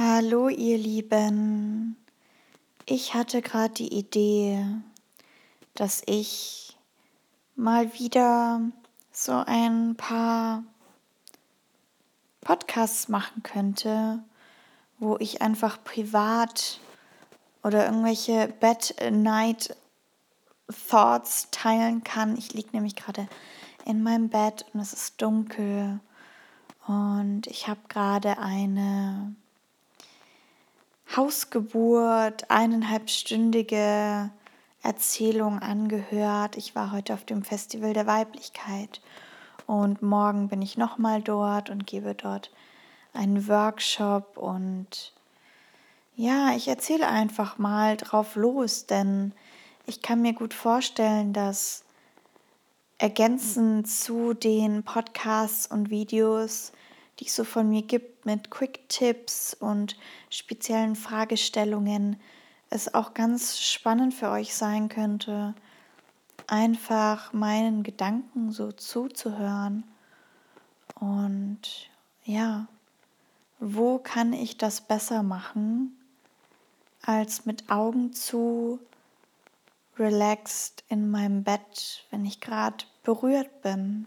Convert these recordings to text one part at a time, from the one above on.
Hallo ihr Lieben. Ich hatte gerade die Idee, dass ich mal wieder so ein paar Podcasts machen könnte, wo ich einfach privat oder irgendwelche Bed Night Thoughts teilen kann. Ich liege nämlich gerade in meinem Bett und es ist dunkel und ich habe gerade eine Hausgeburt, eineinhalbstündige Erzählung angehört. Ich war heute auf dem Festival der Weiblichkeit und morgen bin ich nochmal dort und gebe dort einen Workshop und ja, ich erzähle einfach mal drauf los, denn ich kann mir gut vorstellen, dass ergänzend zu den Podcasts und Videos die es so von mir gibt mit Quick-Tipps und speziellen Fragestellungen, es auch ganz spannend für euch sein könnte, einfach meinen Gedanken so zuzuhören. Und ja, wo kann ich das besser machen, als mit Augen zu, relaxed in meinem Bett, wenn ich gerade berührt bin?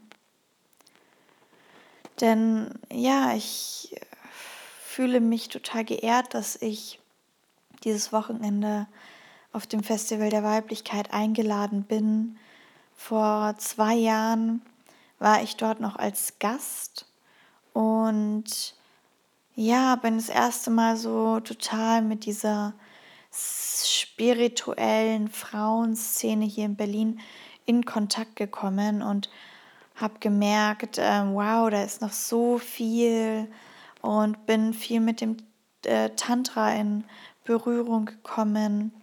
Denn ja, ich fühle mich total geehrt, dass ich dieses Wochenende auf dem Festival der Weiblichkeit eingeladen bin. Vor zwei Jahren war ich dort noch als Gast und ja, bin das erste Mal so total mit dieser spirituellen Frauenszene hier in Berlin in Kontakt gekommen und habe gemerkt, äh, wow, da ist noch so viel und bin viel mit dem äh, Tantra in Berührung gekommen.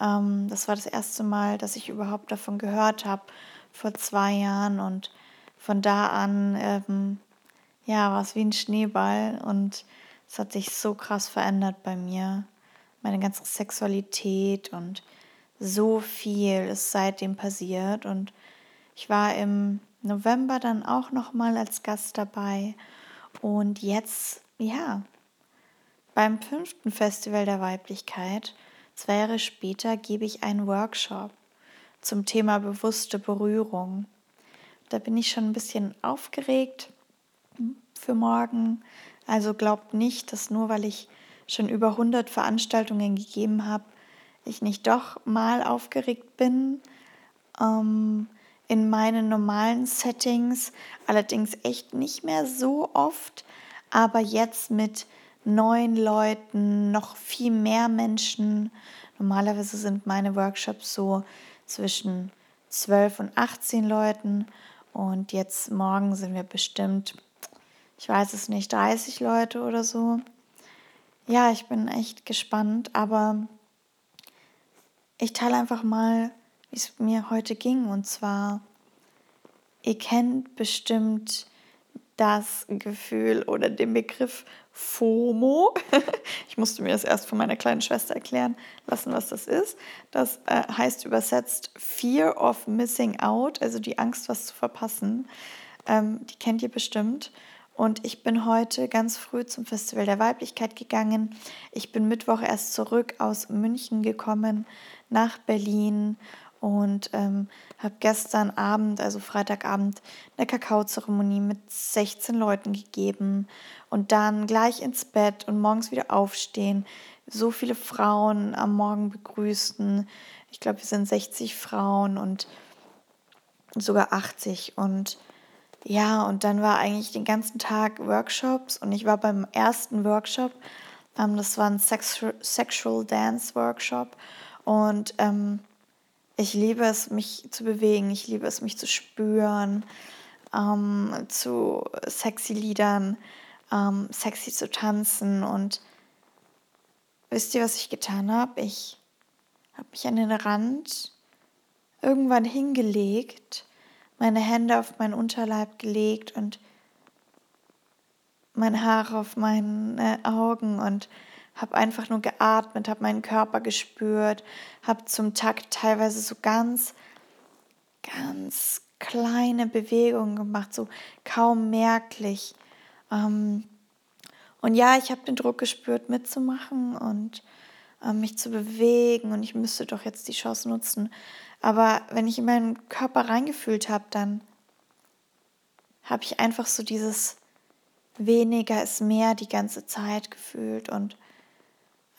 Ähm, das war das erste Mal, dass ich überhaupt davon gehört habe, vor zwei Jahren und von da an, ähm, ja, war es wie ein Schneeball und es hat sich so krass verändert bei mir. Meine ganze Sexualität und so viel ist seitdem passiert und ich war im November dann auch noch mal als Gast dabei und jetzt ja beim fünften Festival der Weiblichkeit zwei Jahre später gebe ich einen Workshop zum Thema bewusste Berührung. Da bin ich schon ein bisschen aufgeregt für morgen. Also glaubt nicht, dass nur weil ich schon über 100 Veranstaltungen gegeben habe, ich nicht doch mal aufgeregt bin. Ähm, in meinen normalen Settings, allerdings echt nicht mehr so oft, aber jetzt mit neuen Leuten, noch viel mehr Menschen. Normalerweise sind meine Workshops so zwischen 12 und 18 Leuten und jetzt morgen sind wir bestimmt, ich weiß es nicht, 30 Leute oder so. Ja, ich bin echt gespannt, aber ich teile einfach mal wie es mir heute ging. Und zwar, ihr kennt bestimmt das Gefühl oder den Begriff FOMO. ich musste mir das erst von meiner kleinen Schwester erklären lassen, was das ist. Das äh, heißt übersetzt Fear of Missing Out, also die Angst, was zu verpassen. Ähm, die kennt ihr bestimmt. Und ich bin heute ganz früh zum Festival der Weiblichkeit gegangen. Ich bin Mittwoch erst zurück aus München gekommen nach Berlin und ähm, habe gestern Abend, also Freitagabend, eine Kakaozeremonie mit 16 Leuten gegeben und dann gleich ins Bett und morgens wieder aufstehen. So viele Frauen am Morgen begrüßen. Ich glaube, wir sind 60 Frauen und sogar 80 und ja, und dann war eigentlich den ganzen Tag Workshops und ich war beim ersten Workshop, ähm, das war ein Sexual, Dance Workshop und ähm, ich liebe es, mich zu bewegen. Ich liebe es, mich zu spüren, ähm, zu sexy Liedern, ähm, sexy zu tanzen. Und wisst ihr, was ich getan habe? Ich habe mich an den Rand irgendwann hingelegt, meine Hände auf meinen Unterleib gelegt und meine Haare auf meine Augen und habe einfach nur geatmet, habe meinen Körper gespürt, habe zum Takt teilweise so ganz, ganz kleine Bewegungen gemacht, so kaum merklich. Ähm, Und ja, ich habe den Druck gespürt, mitzumachen und äh, mich zu bewegen und ich müsste doch jetzt die Chance nutzen. Aber wenn ich in meinen Körper reingefühlt habe, dann habe ich einfach so dieses weniger ist mehr die ganze Zeit gefühlt und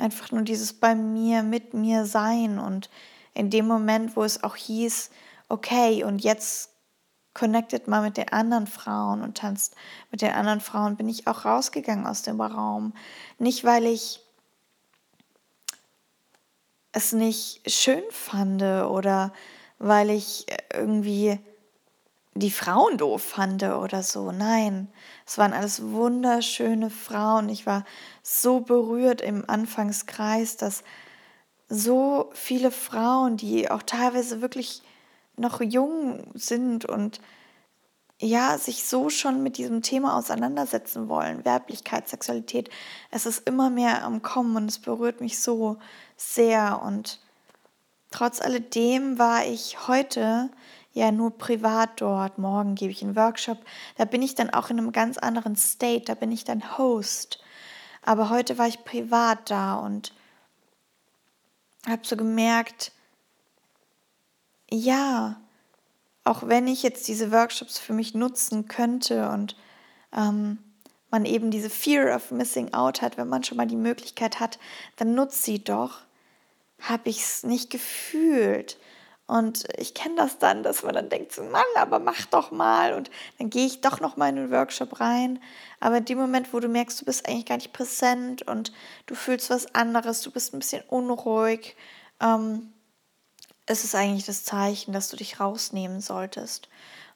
einfach nur dieses bei mir, mit mir sein und in dem Moment, wo es auch hieß, okay, und jetzt connected mal mit den anderen Frauen und tanzt mit den anderen Frauen, bin ich auch rausgegangen aus dem Raum. Nicht, weil ich es nicht schön fand oder weil ich irgendwie die Frauen doof fand oder so. Nein, es waren alles wunderschöne Frauen. Ich war so berührt im Anfangskreis, dass so viele Frauen, die auch teilweise wirklich noch jung sind und ja, sich so schon mit diesem Thema auseinandersetzen wollen, Weiblichkeit, Sexualität, es ist immer mehr am Kommen und es berührt mich so sehr. Und trotz alledem war ich heute ja nur privat dort. Morgen gebe ich einen Workshop. Da bin ich dann auch in einem ganz anderen State. Da bin ich dann Host. Aber heute war ich privat da und habe so gemerkt, ja, auch wenn ich jetzt diese Workshops für mich nutzen könnte und ähm, man eben diese Fear of Missing Out hat, wenn man schon mal die Möglichkeit hat, dann nutzt sie doch, habe ich es nicht gefühlt. Und ich kenne das dann, dass man dann denkt, so, Mann, aber mach doch mal. Und dann gehe ich doch noch mal in den Workshop rein. Aber in dem Moment, wo du merkst, du bist eigentlich gar nicht präsent und du fühlst was anderes, du bist ein bisschen unruhig, ähm, ist es eigentlich das Zeichen, dass du dich rausnehmen solltest.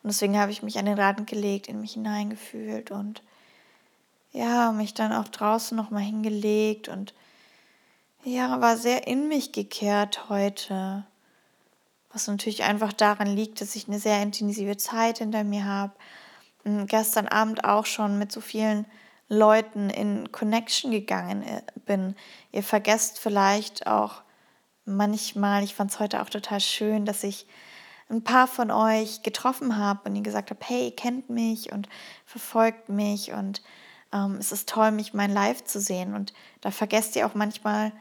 Und deswegen habe ich mich an den Rand gelegt, in mich hineingefühlt und ja, mich dann auch draußen noch mal hingelegt und ja, war sehr in mich gekehrt heute. Was natürlich einfach daran liegt, dass ich eine sehr intensive Zeit hinter mir habe. Hm, gestern Abend auch schon mit so vielen Leuten in Connection gegangen äh, bin. Ihr vergesst vielleicht auch manchmal, ich fand es heute auch total schön, dass ich ein paar von euch getroffen habe und ihr gesagt habt, hey, ihr kennt mich und verfolgt mich und ähm, es ist toll, mich mein Live zu sehen. Und da vergesst ihr auch manchmal,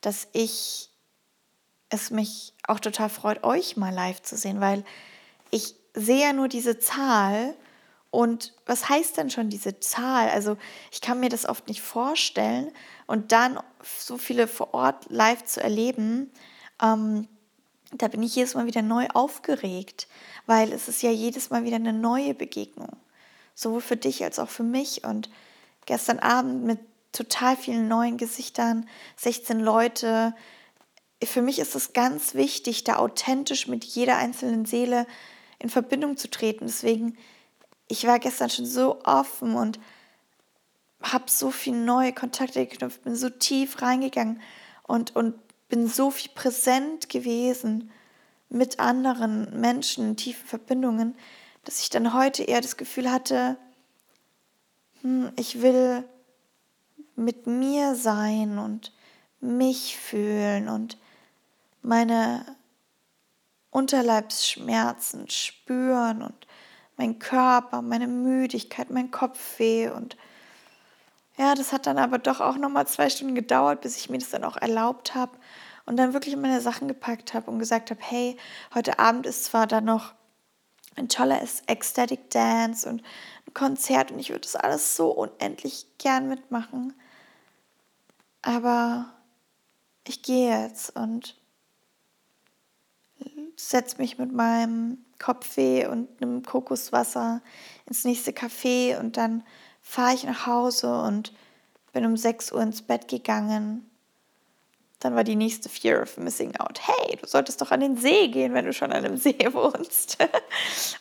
dass ich es mich auch total freut, euch mal live zu sehen, weil ich sehe ja nur diese Zahl und was heißt denn schon diese Zahl? Also ich kann mir das oft nicht vorstellen und dann so viele vor Ort live zu erleben, ähm, da bin ich jedes Mal wieder neu aufgeregt, weil es ist ja jedes Mal wieder eine neue Begegnung, sowohl für dich als auch für mich. Und gestern Abend mit total vielen neuen Gesichtern, 16 Leute, für mich ist es ganz wichtig, da authentisch mit jeder einzelnen Seele in Verbindung zu treten. Deswegen, ich war gestern schon so offen und habe so viele neue Kontakte geknüpft, bin so tief reingegangen und, und bin so viel präsent gewesen mit anderen Menschen in tiefen Verbindungen, dass ich dann heute eher das Gefühl hatte, hm, ich will mit mir sein und mich fühlen und meine Unterleibsschmerzen spüren und mein Körper, meine Müdigkeit, mein Kopfweh und ja, das hat dann aber doch auch nochmal zwei Stunden gedauert, bis ich mir das dann auch erlaubt habe und dann wirklich meine Sachen gepackt habe und gesagt habe, hey, heute Abend ist zwar dann noch ein toller Ecstatic Dance und ein Konzert und ich würde das alles so unendlich gern mitmachen, aber ich gehe jetzt und setze mich mit meinem Kopfweh und einem Kokoswasser ins nächste Café und dann fahre ich nach Hause und bin um 6 Uhr ins Bett gegangen. Dann war die nächste Fear of Missing Out. Hey, du solltest doch an den See gehen, wenn du schon an einem See wohnst.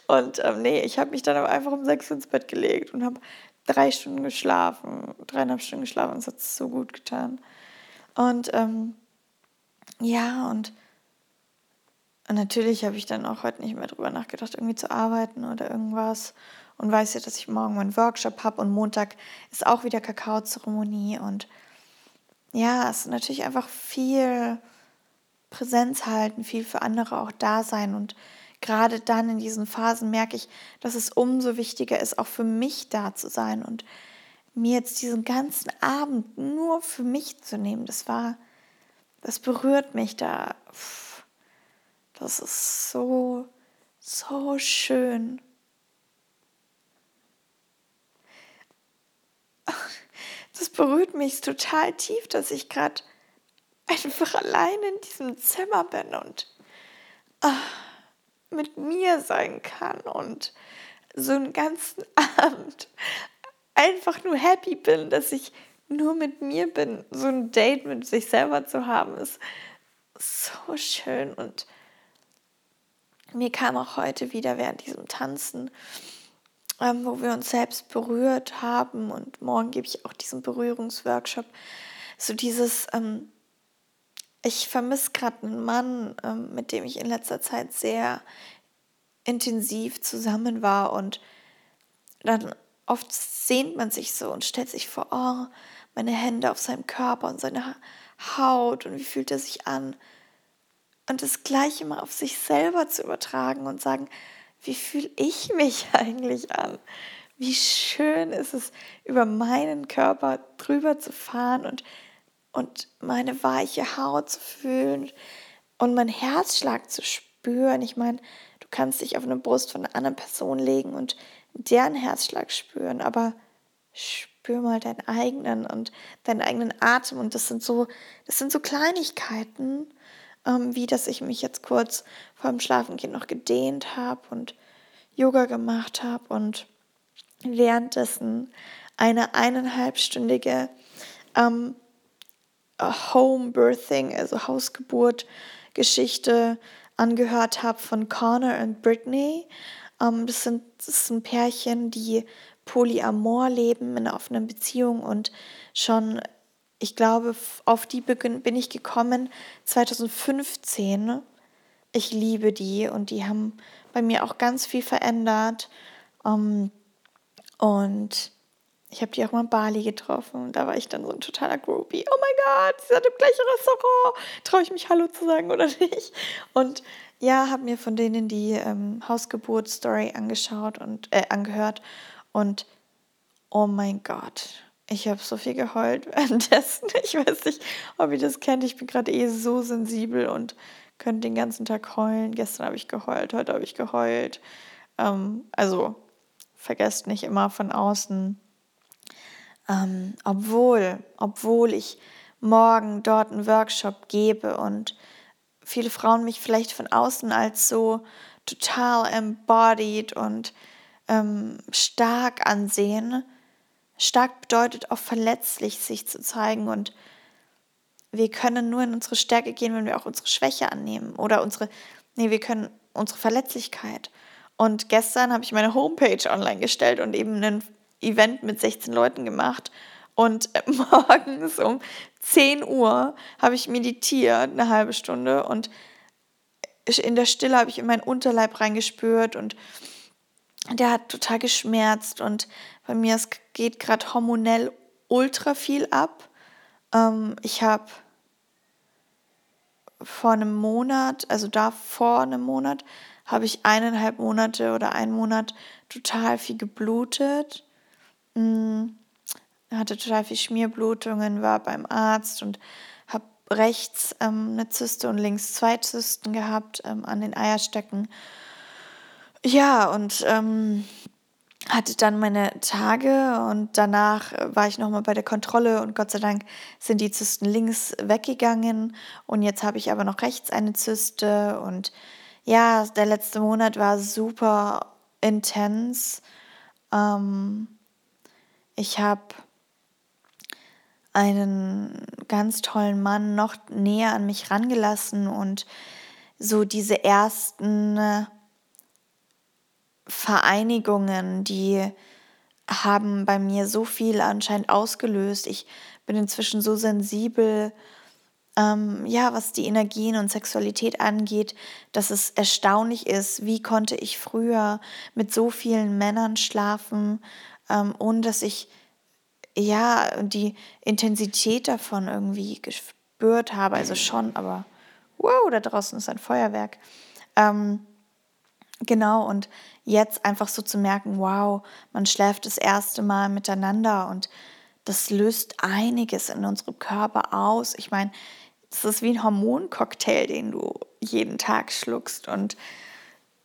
und ähm, nee, ich habe mich dann aber einfach um 6 Uhr ins Bett gelegt und habe drei Stunden geschlafen, dreieinhalb Stunden geschlafen es hat so gut getan. Und ähm, ja, und und natürlich habe ich dann auch heute nicht mehr drüber nachgedacht, irgendwie zu arbeiten oder irgendwas. Und weiß ja, dass ich morgen meinen Workshop habe und Montag ist auch wieder Kakaozeremonie. Und ja, es ist natürlich einfach viel Präsenz halten, viel für andere auch da sein. Und gerade dann in diesen Phasen merke ich, dass es umso wichtiger ist, auch für mich da zu sein und mir jetzt diesen ganzen Abend nur für mich zu nehmen, das war, das berührt mich da. Das ist so, so schön. Das berührt mich total tief, dass ich gerade einfach allein in diesem Zimmer bin und ah, mit mir sein kann und so einen ganzen Abend einfach nur happy bin, dass ich nur mit mir bin. So ein Date mit sich selber zu haben, ist so schön. Und mir kam auch heute wieder während diesem Tanzen, ähm, wo wir uns selbst berührt haben. Und morgen gebe ich auch diesen Berührungsworkshop. So dieses, ähm, ich vermisse gerade einen Mann, ähm, mit dem ich in letzter Zeit sehr intensiv zusammen war und dann oft sehnt man sich so und stellt sich vor, oh, meine Hände auf seinem Körper und seine Haut und wie fühlt er sich an. Und das Gleiche mal auf sich selber zu übertragen und sagen, wie fühle ich mich eigentlich an? Wie schön ist es, über meinen Körper drüber zu fahren und, und meine weiche Haut zu fühlen und meinen Herzschlag zu spüren. Ich meine, du kannst dich auf eine Brust von einer anderen Person legen und deren Herzschlag spüren, aber spür mal deinen eigenen und deinen eigenen Atem. Und das sind so, das sind so Kleinigkeiten, ähm, wie dass ich mich jetzt kurz vor dem Schlafengehen noch gedehnt habe und Yoga gemacht habe und währenddessen eine eineinhalbstündige ähm, Home Birthing, also Hausgeburt Geschichte angehört habe von Connor und Brittany. Ähm, das, sind, das sind Pärchen, die polyamor leben in einer offenen Beziehung und schon, ich glaube, auf die bin ich gekommen 2015. Ich liebe die und die haben bei mir auch ganz viel verändert. Ähm, und ich habe die auch mal in Bali getroffen da war ich dann so ein totaler Groupie. Oh mein Gott, sie hat im gleichen Restaurant. Traue ich mich Hallo zu sagen oder nicht? Und ja, habe mir von denen die ähm, Hausgeburt-Story angeschaut und äh, angehört und oh mein Gott, ich habe so viel geheult währenddessen. Ich weiß nicht, ob ihr das kennt. Ich bin gerade eh so sensibel und könnte den ganzen Tag heulen. Gestern habe ich geheult, heute habe ich geheult. Ähm, also vergesst nicht immer von außen ähm, obwohl, obwohl ich morgen dort einen Workshop gebe und viele Frauen mich vielleicht von außen als so total embodied und ähm, stark ansehen. Stark bedeutet auch verletzlich sich zu zeigen. Und wir können nur in unsere Stärke gehen, wenn wir auch unsere Schwäche annehmen oder unsere, nee, wir können unsere Verletzlichkeit. Und gestern habe ich meine Homepage online gestellt und eben einen Event mit 16 Leuten gemacht. Und morgens um 10 Uhr habe ich meditiert, eine halbe Stunde. Und in der Stille habe ich in meinen Unterleib reingespürt und der hat total geschmerzt und bei mir es geht gerade hormonell ultra viel ab. Ähm, ich habe vor einem Monat, also da vor einem Monat, habe ich eineinhalb Monate oder einen Monat total viel geblutet hm, hatte total viel Schmierblutungen, war beim Arzt und habe rechts ähm, eine Zyste und links zwei Zysten gehabt ähm, an den Eierstöcken. Ja, und ähm, hatte dann meine Tage und danach war ich nochmal bei der Kontrolle und Gott sei Dank sind die Zysten links weggegangen und jetzt habe ich aber noch rechts eine Zyste und ja, der letzte Monat war super intens. Ähm, ich habe einen ganz tollen Mann noch näher an mich rangelassen und so diese ersten Vereinigungen, die haben bei mir so viel anscheinend ausgelöst. Ich bin inzwischen so sensibel, ähm, ja, was die Energien und Sexualität angeht, dass es erstaunlich ist, wie konnte ich früher mit so vielen Männern schlafen, ähm, ohne dass ich ja die Intensität davon irgendwie gespürt habe. Also schon, aber wow, da draußen ist ein Feuerwerk. Ähm, genau, und jetzt einfach so zu merken, wow, man schläft das erste Mal miteinander und das löst einiges in unserem Körper aus. Ich meine, es ist wie ein Hormoncocktail, den du jeden Tag schluckst. Und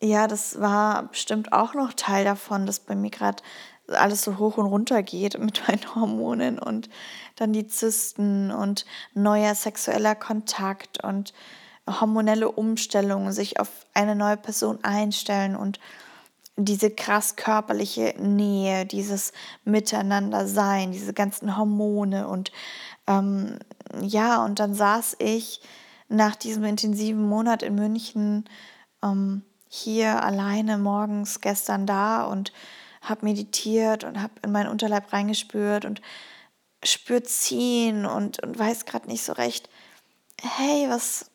ja, das war bestimmt auch noch Teil davon, dass bei mir gerade alles so hoch und runter geht mit meinen Hormonen und dann die Zysten und neuer sexueller Kontakt und hormonelle Umstellungen, sich auf eine neue Person einstellen und diese krass körperliche Nähe, dieses Miteinander sein, diese ganzen Hormone und ähm, ja, und dann saß ich nach diesem intensiven Monat in München ähm, hier alleine morgens gestern da und habe meditiert und habe in meinen Unterleib reingespürt und spürt ziehen und, und weiß gerade nicht so recht, hey, was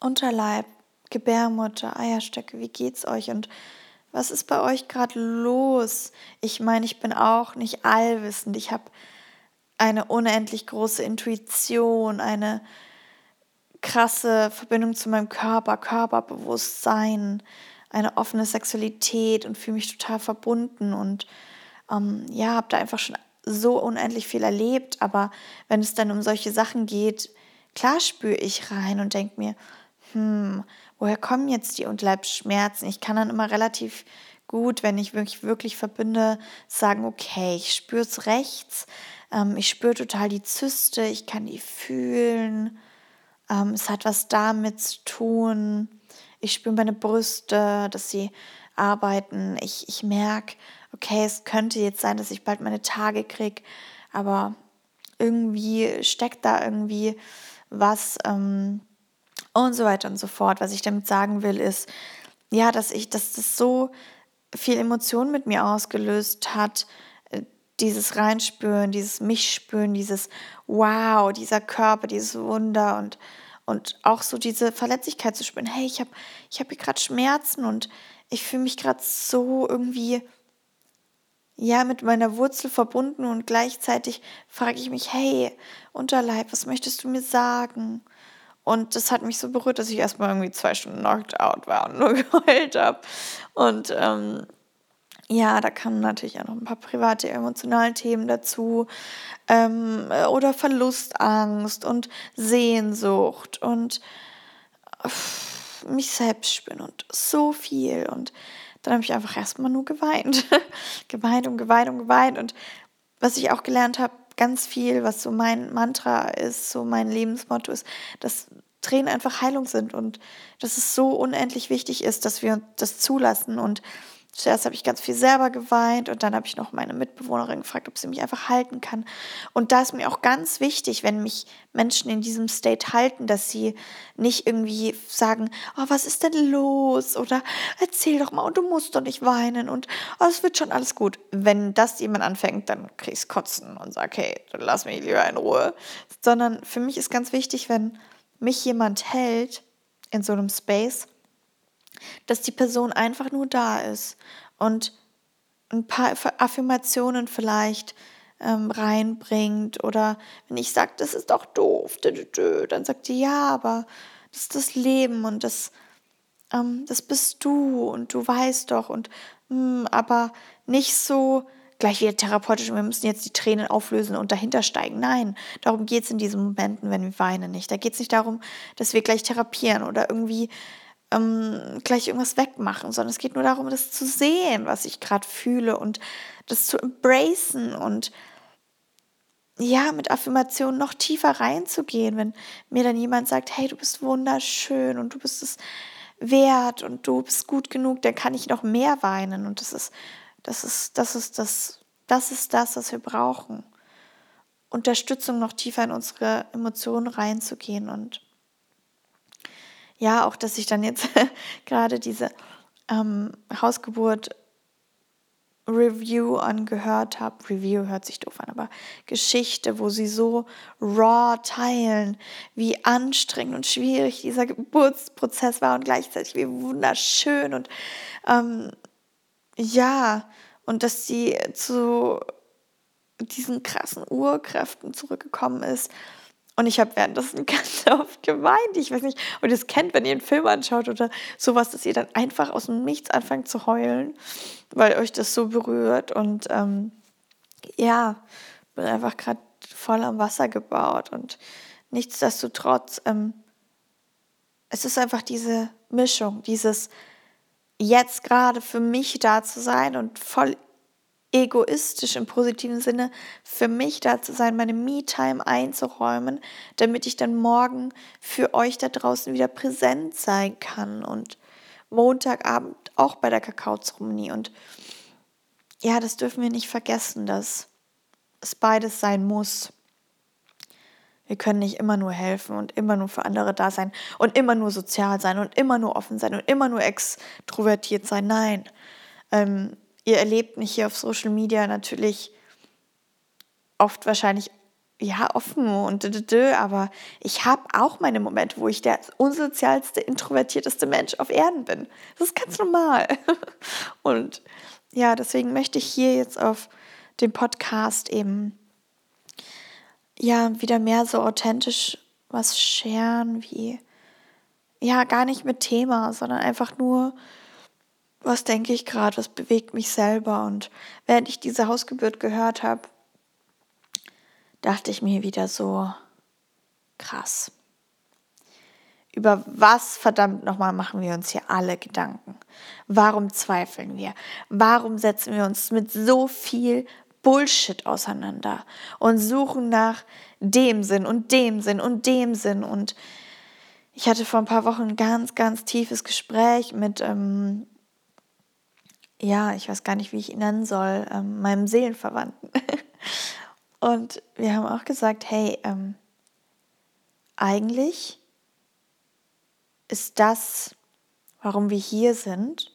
Unterleib, Gebärmutter, Eierstöcke, wie geht's euch und was ist bei euch gerade los? Ich meine, ich bin auch nicht allwissend. Ich habe eine unendlich große Intuition, eine krasse Verbindung zu meinem Körper, Körperbewusstsein, eine offene Sexualität und fühle mich total verbunden und ähm, ja, habe da einfach schon so unendlich viel erlebt. Aber wenn es dann um solche Sachen geht, klar spüre ich rein und denke mir, hm, woher kommen jetzt die Unterleibsschmerzen? Ich kann dann immer relativ gut, wenn ich wirklich, wirklich verbinde, sagen, okay, ich spüre es rechts, ähm, ich spüre total die Zyste, ich kann die fühlen, ähm, es hat was damit zu tun, ich spüre meine Brüste, dass sie arbeiten, ich, ich merke, okay, es könnte jetzt sein, dass ich bald meine Tage kriege, aber irgendwie steckt da irgendwie was, ähm, und so weiter und so fort. Was ich damit sagen will, ist, ja, dass ich, dass das so viel Emotion mit mir ausgelöst hat, äh, dieses Reinspüren, dieses Mich-Spüren, dieses Wow, dieser Körper, dieses Wunder und, und auch so diese Verletzlichkeit zu spüren. Hey, ich habe ich hab hier gerade Schmerzen und ich fühle mich gerade so irgendwie ja mit meiner Wurzel verbunden und gleichzeitig frage ich mich, hey, Unterleib, was möchtest du mir sagen? Und das hat mich so berührt, dass ich erstmal irgendwie zwei Stunden knocked out war und nur geheult habe. Und ähm, ja, da kamen natürlich auch noch ein paar private, emotionale Themen dazu. Ähm, oder Verlustangst und Sehnsucht und äh, mich selbst spüren und so viel. Und dann habe ich einfach erstmal nur geweint. geweint und geweint und geweint. Und was ich auch gelernt habe, ganz viel, was so mein Mantra ist, so mein Lebensmotto ist, dass Tränen einfach Heilung sind und dass es so unendlich wichtig ist, dass wir das zulassen. Und zuerst habe ich ganz viel selber geweint und dann habe ich noch meine Mitbewohnerin gefragt, ob sie mich einfach halten kann. Und da ist mir auch ganz wichtig, wenn mich Menschen in diesem State halten, dass sie nicht irgendwie sagen, oh, was ist denn los? Oder erzähl doch mal und du musst doch nicht weinen und oh, es wird schon alles gut. Wenn das jemand anfängt, dann kriege ich Kotzen und sage, hey, dann lass mich lieber in Ruhe. Sondern für mich ist ganz wichtig, wenn mich jemand hält in so einem Space, dass die Person einfach nur da ist und ein paar Affirmationen vielleicht ähm, reinbringt oder wenn ich sage, das ist doch doof, dann sagt die, ja, aber das ist das Leben und das, ähm, das bist du und du weißt doch und mh, hm, aber nicht so, gleich wieder therapeutisch, wir müssen jetzt die Tränen auflösen und dahinter steigen. Nein, darum geht es in diesen Momenten, wenn wir weinen nicht. Da geht es nicht darum, dass wir gleich therapieren oder irgendwie ähm, gleich irgendwas wegmachen, sondern es geht nur darum, das zu sehen, was ich gerade fühle und das zu embracen und ja, mit Affirmationen noch tiefer reinzugehen, wenn mir dann jemand sagt, hey, du bist wunderschön und du bist es wert und du bist gut genug, dann kann ich noch mehr weinen und das ist das ist, das ist das, das ist das, was wir brauchen. Unterstützung noch tiefer in unsere Emotionen reinzugehen und ja, auch, dass ich dann jetzt gerade diese ähm, Hausgeburt Review angehört habe. Review hört sich doof an, aber Geschichte, wo sie so raw teilen, wie anstrengend und schwierig dieser Geburtsprozess war und gleichzeitig wie wunderschön und ähm, ja, und dass sie zu diesen krassen Urkräften zurückgekommen ist Und ich habe währenddessen ganz oft geweint. Ich weiß nicht, ob ihr das kennt, wenn ihr einen Film anschaut oder sowas, dass ihr dann einfach aus dem Nichts anfangt zu heulen, weil euch das so berührt. Und ähm, ja, bin einfach gerade voll am Wasser gebaut. Und nichtsdestotrotz, ähm, es ist einfach diese Mischung, dieses jetzt gerade für mich da zu sein und voll egoistisch im positiven Sinne für mich da zu sein, meine Me-Time einzuräumen, damit ich dann morgen für euch da draußen wieder präsent sein kann und Montagabend auch bei der Kakaozeremonie. Und ja, das dürfen wir nicht vergessen, dass es beides sein muss. Wir können nicht immer nur helfen und immer nur für andere da sein und immer nur sozial sein und immer nur offen sein und immer nur extrovertiert sein. Nein. Ähm, ihr erlebt mich hier auf Social Media natürlich oft wahrscheinlich ja offen und dödödö, aber ich habe auch meine Momente, wo ich der unsozialste, introvertierteste Mensch auf Erden bin. Das ist ganz normal. Und ja, deswegen möchte ich hier jetzt auf dem Podcast eben ja wieder mehr so authentisch was scheren, wie ja gar nicht mit Thema, sondern einfach nur was denke ich gerade, was bewegt mich selber. Und während ich diese Hausgeburt gehört habe, dachte ich mir wieder so, krass. Über was verdammt nochmal machen wir uns hier alle Gedanken? Warum zweifeln wir? Warum setzen wir uns mit so viel Bullshit auseinander und suchen nach dem Sinn und dem Sinn und dem Sinn? Und ich hatte vor ein paar Wochen ein ganz, ganz tiefes Gespräch mit ähm, ja, ich weiß gar nicht, wie ich ihn nennen soll, ähm, meinem Seelenverwandten. Und wir haben auch gesagt, hey, ähm, eigentlich ist das, warum wir hier sind,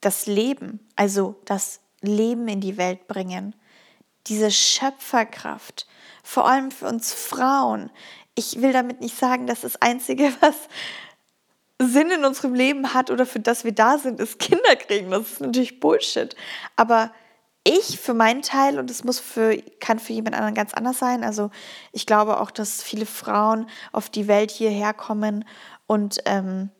das Leben, also das Leben in die Welt bringen, diese Schöpferkraft, vor allem für uns Frauen. Ich will damit nicht sagen, dass das Einzige, was Sinn in unserem Leben hat oder für das wir da sind, ist Kinder kriegen. Das ist natürlich Bullshit. Aber ich für meinen Teil, und es muss für, kann für jemand anderen ganz anders sein, also ich glaube auch, dass viele Frauen auf die Welt hierher kommen und ähm,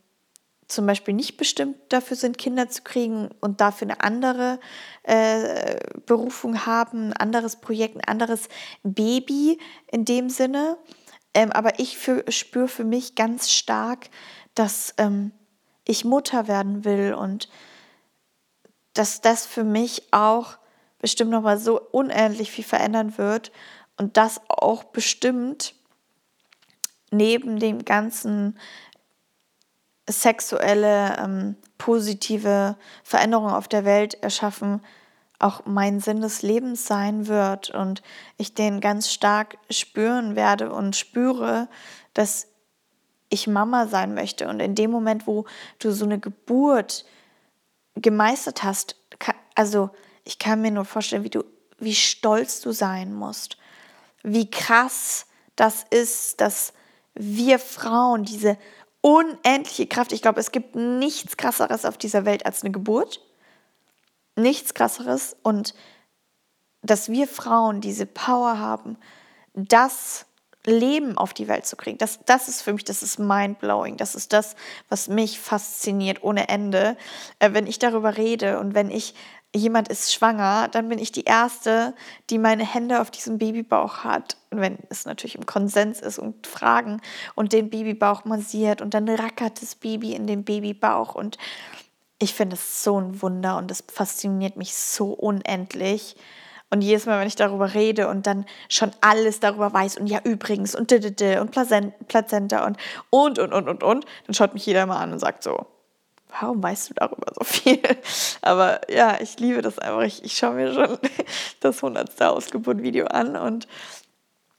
zum Beispiel nicht bestimmt dafür sind, Kinder zu kriegen und dafür eine andere äh, Berufung haben, ein anderes Projekt, ein anderes Baby in dem Sinne. Ähm, aber ich spüre für mich ganz stark, dass ähm, ich Mutter werden will und dass das für mich auch bestimmt nochmal so unendlich viel verändern wird und das auch bestimmt neben dem ganzen sexuelle ähm, positive Veränderung auf der Welt erschaffen, auch mein Sinn des Lebens sein wird und ich den ganz stark spüren werde und spüre, dass ich Mama sein möchte. Und in dem Moment, wo du so eine Geburt gemeistert hast, also ich kann mir nur vorstellen, wie du, wie stolz du sein musst, wie krass das ist, dass wir Frauen diese unendliche Kraft, ich glaube, es gibt nichts krasseres auf dieser Welt als eine Geburt. Nichts krasseres. Und dass wir Frauen diese Power haben, das Leben auf die Welt zu kriegen. Das, das ist für mich, das ist mind-blowing. Das ist das, was mich fasziniert ohne Ende. Äh, wenn ich darüber rede und wenn ich, jemand ist schwanger, dann bin ich die Erste, die meine Hände auf diesem Babybauch hat. Und wenn es natürlich im Konsens ist und Fragen und den Babybauch massiert und dann rackert das Baby in den Babybauch. Und ich finde es so ein Wunder und das fasziniert mich so unendlich. Und jedes Mal, wenn ich darüber rede und dann schon alles darüber weiß und ja, übrigens und und Plazenta und und und und und und, dann schaut mich jeder mal an und sagt so, warum weißt du darüber so viel? Aber ja, ich liebe das einfach. Ich, ich schaue mir schon das 100. Ausgeburt-Video an und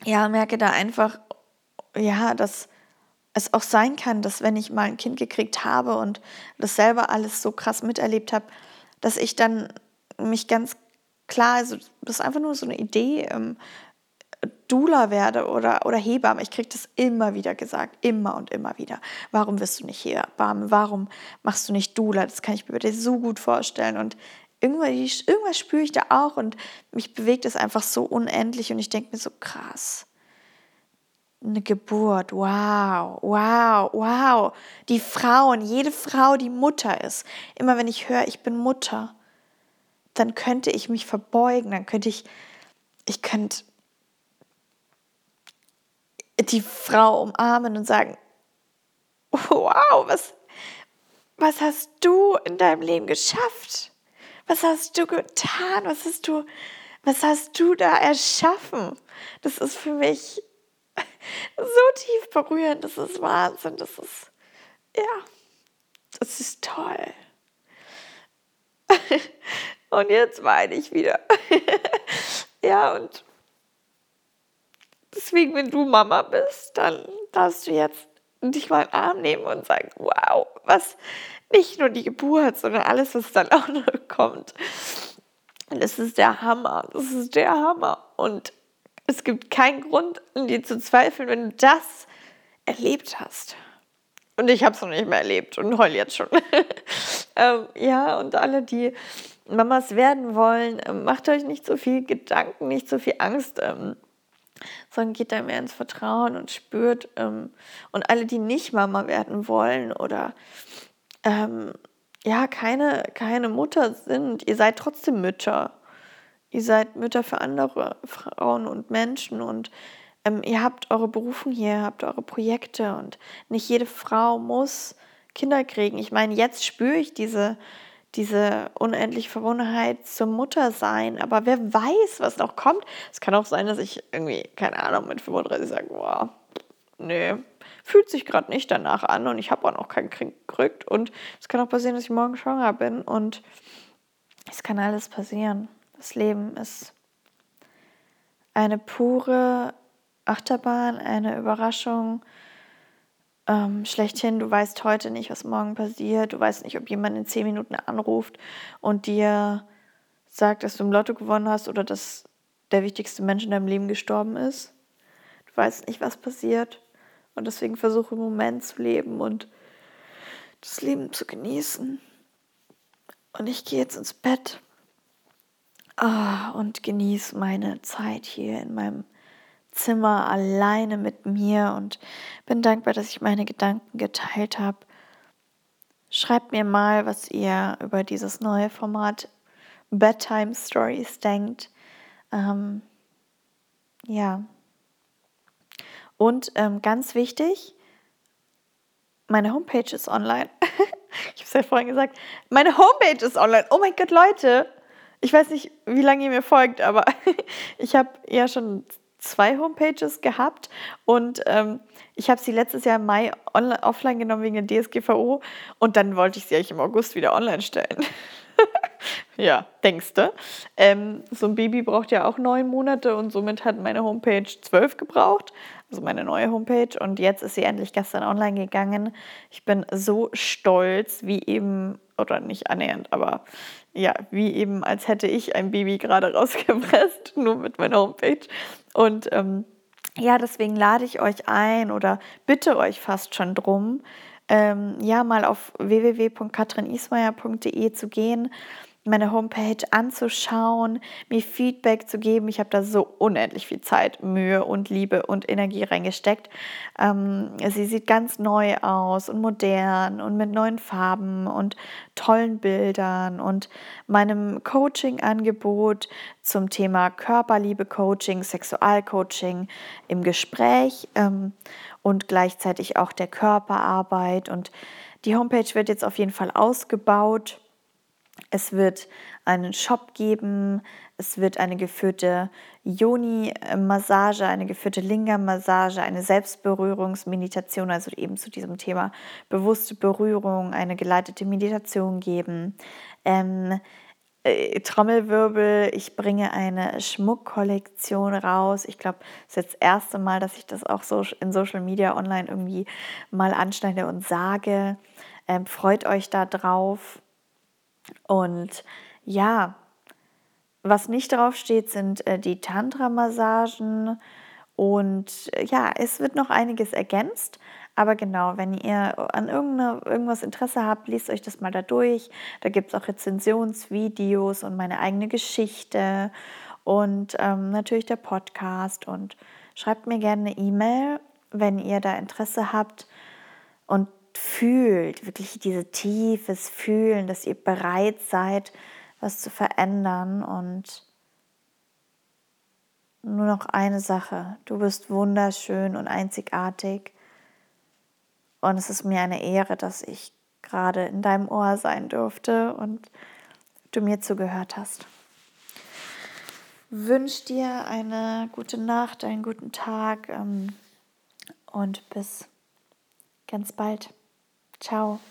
ja, merke da einfach, ja, dass es auch sein kann, dass wenn ich mal ein Kind gekriegt habe und das selber alles so krass miterlebt habe, dass ich dann mich ganz klar, also das ist einfach nur so eine Idee, ähm, Dula werde oder, oder Hebamme. Ich kriege das immer wieder gesagt, immer und immer wieder. Warum wirst du nicht Hebamme? Warum machst du nicht Dula? Das kann ich mir bitte so gut vorstellen. Und irgendwas, irgendwas spüre ich da auch und mich bewegt es einfach so unendlich und ich denke mir so krass. Eine Geburt, wow, wow, wow. Die Frauen, jede Frau, die Mutter ist. Immer wenn ich höre, ich bin Mutter, dann könnte ich mich verbeugen, dann könnte ich, ich könnte die Frau umarmen und sagen, wow, was, was hast du in deinem Leben geschafft? Was hast du getan? Was hast du, was hast du da erschaffen? Das ist für mich so tief berührend. Das ist Wahnsinn. Das ist, ja, das ist toll. Und jetzt weine ich wieder. ja, und deswegen, wenn du Mama bist, dann darfst du jetzt dich mal in den Arm nehmen und sagen, wow, was, nicht nur die Geburt, sondern alles, was dann auch noch kommt. Das ist der Hammer, das ist der Hammer. Und es gibt keinen Grund, an dir zu zweifeln, wenn du das erlebt hast. Und ich habe es noch nicht mehr erlebt und heul jetzt schon. ähm, ja, und alle, die Mamas werden wollen, ähm, macht euch nicht so viel Gedanken, nicht so viel Angst. Ähm, sondern geht da mehr ins Vertrauen und spürt. Ähm, und alle, die nicht Mama werden wollen oder ähm, ja, keine, keine Mutter sind, ihr seid trotzdem Mütter. Ihr seid Mütter für andere Frauen und Menschen und ähm, ihr habt eure Berufung hier, ihr habt eure Projekte und nicht jede Frau muss Kinder kriegen. Ich meine, jetzt spüre ich diese, diese unendliche Verbundenheit zum Muttersein. Aber wer weiß, was noch kommt. Es kann auch sein, dass ich irgendwie, keine Ahnung, mit 35 sage, boah, nee, fühlt sich gerade nicht danach an und ich habe auch noch kein Kind gerückt. Und es kann auch passieren, dass ich morgen schwanger bin und es kann alles passieren. Das Leben ist eine pure Achterbahn, eine Überraschung ähm, schlechthin. Du weißt heute nicht, was morgen passiert. Du weißt nicht, ob jemand in zehn Minuten anruft und dir sagt, dass du im Lotto gewonnen hast oder dass der wichtigste Mensch in deinem Leben gestorben ist. Du weißt nicht, was passiert. Und deswegen versuche im Moment zu leben und das Leben zu genießen. Und ich gehe jetzt ins Bett ah, und genieße meine Zeit hier in meinem Zimmer alleine mit mir und bin dankbar, dass ich meine Gedanken geteilt habe. Schreibt mir mal, was ihr über dieses neue Format Bedtime Stories denkt. Ähm, ja. Und ähm, ganz wichtig, meine Homepage ist online. ich habe es ja vorhin gesagt. Meine Homepage ist online. Oh mein Gott, Leute. Ich weiß nicht, wie lange ihr mir folgt, aber ich habe ja schon zwei Homepages gehabt und ähm, ich habe sie letztes Jahr im Mai online, offline genommen wegen der DSGVO und dann wollte ich sie eigentlich im August wieder online stellen. ja, denkste. Ähm, so ein Baby braucht ja auch neun Monate und somit hat meine Homepage zwölf gebraucht, also meine neue Homepage und jetzt ist sie endlich gestern online gegangen. Ich bin so stolz, wie eben, oder nicht annähernd, aber ja, wie eben, als hätte ich ein Baby gerade rausgepresst, nur mit meiner Homepage. Und ähm, ja, deswegen lade ich euch ein oder bitte euch fast schon drum, ähm, ja, mal auf www.katrinismeier.de zu gehen meine Homepage anzuschauen, mir Feedback zu geben. Ich habe da so unendlich viel Zeit, Mühe und Liebe und Energie reingesteckt. Ähm, sie sieht ganz neu aus und modern und mit neuen Farben und tollen Bildern und meinem Coaching-Angebot zum Thema Körperliebe-Coaching, Sexualcoaching im Gespräch ähm, und gleichzeitig auch der Körperarbeit. Und die Homepage wird jetzt auf jeden Fall ausgebaut es wird einen Shop geben, es wird eine geführte Yoni-Massage, eine geführte Linga-Massage, eine Selbstberührungsmeditation, also eben zu diesem Thema bewusste Berührung, eine geleitete Meditation geben. Ähm, äh, Trommelwirbel, ich bringe eine Schmuckkollektion raus. Ich glaube, es ist das erste Mal, dass ich das auch so in Social Media online irgendwie mal anschneide und sage. Ähm, freut euch da drauf. Und ja, was nicht drauf steht, sind äh, die Tantra-Massagen. Und äh, ja, es wird noch einiges ergänzt, Aber genau, wenn ihr an irgendwas Interesse habt, liest euch das mal da durch. Da gibt es auch Rezensionsvideos und meine eigene Geschichte und ähm, natürlich der Podcast. Und schreibt mir gerne eine E-Mail, wenn ihr da Interesse habt und fühlt, wirklich dieses tiefes Fühlen, dass ihr bereit seid, was zu verändern und nur noch eine Sache. Du bist wunderschön und einzigartig. Und es ist mir eine Ehre, dass ich gerade in deinem Ohr sein durfte und du mir zugehört hast. Wünsche dir eine gute Nacht, einen guten Tag ähm, und bis ganz bald. Ciao.